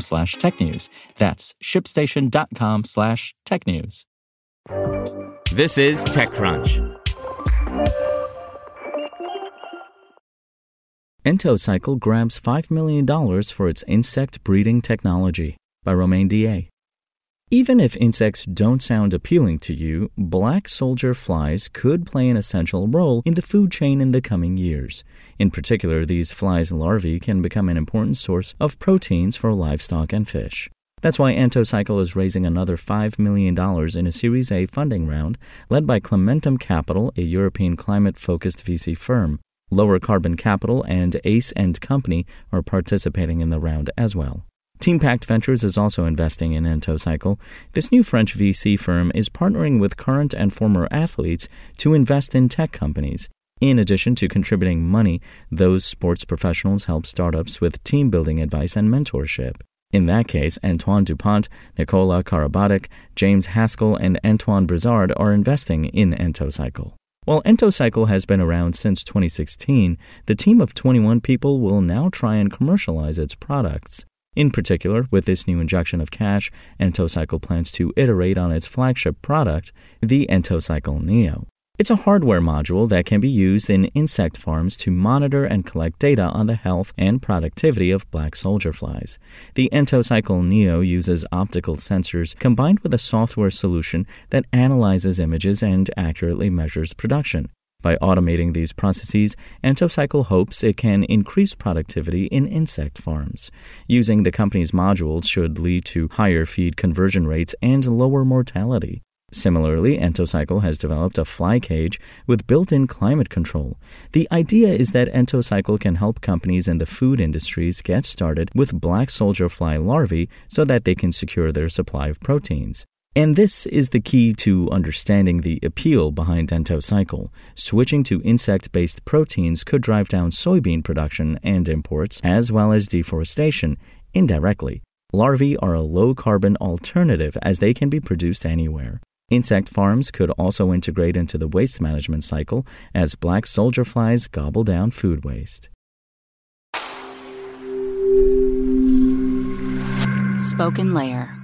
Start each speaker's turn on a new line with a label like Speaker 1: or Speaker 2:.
Speaker 1: slash technews. That's shipstation.com slash technews.
Speaker 2: This is TechCrunch.
Speaker 1: Entocycle grabs $5 million for its insect breeding technology by Romain Dillet. Even if insects don't sound appealing to you, black soldier flies could play an essential role in the food chain in the coming years. In particular, these flies' larvae can become an important source of proteins for livestock and fish. That's why Entocycle is raising another $5 million in a Series A funding round led by Climentum Capital, a European climate focused VC firm. Lower Carbon Capital and Ace and Company are participating in the round as well. Teampact Ventures is also investing in Entocycle. This new French VC firm is partnering with current and former athletes to invest in tech companies. In addition to contributing money, those sports professionals help startups with team building advice and mentorship. In that case, Antoine Dupont, Nicola Karabatic, James Haskell, and Antoine Brizard are investing in Entocycle. While Entocycle has been around since 2016, the team of 21 people will now try and commercialize its products. In particular, with this new injection of cash, Entocycle plans to iterate on its flagship product, the Entocycle Neo. It's a hardware module that can be used in insect farms to monitor and collect data on the health and productivity of black soldier flies. The Entocycle Neo uses optical sensors combined with a software solution that analyzes images and accurately measures production. By automating these processes, Entocycle hopes it can increase productivity in insect farms. Using the company's modules should lead to higher feed conversion rates and lower mortality. Similarly, Entocycle has developed a fly cage with built in climate control. The idea is that Entocycle can help companies in the food industries get started with black soldier fly larvae so that they can secure their supply of proteins. And this is the key to understanding the appeal behind Entocycle. Switching to insect based proteins could drive down soybean production and imports, as well as deforestation, indirectly. Larvae are a low carbon alternative as they can be produced anywhere. Insect farms could also integrate into the waste management cycle as black soldier flies gobble down food waste.
Speaker 3: Spoken Layer.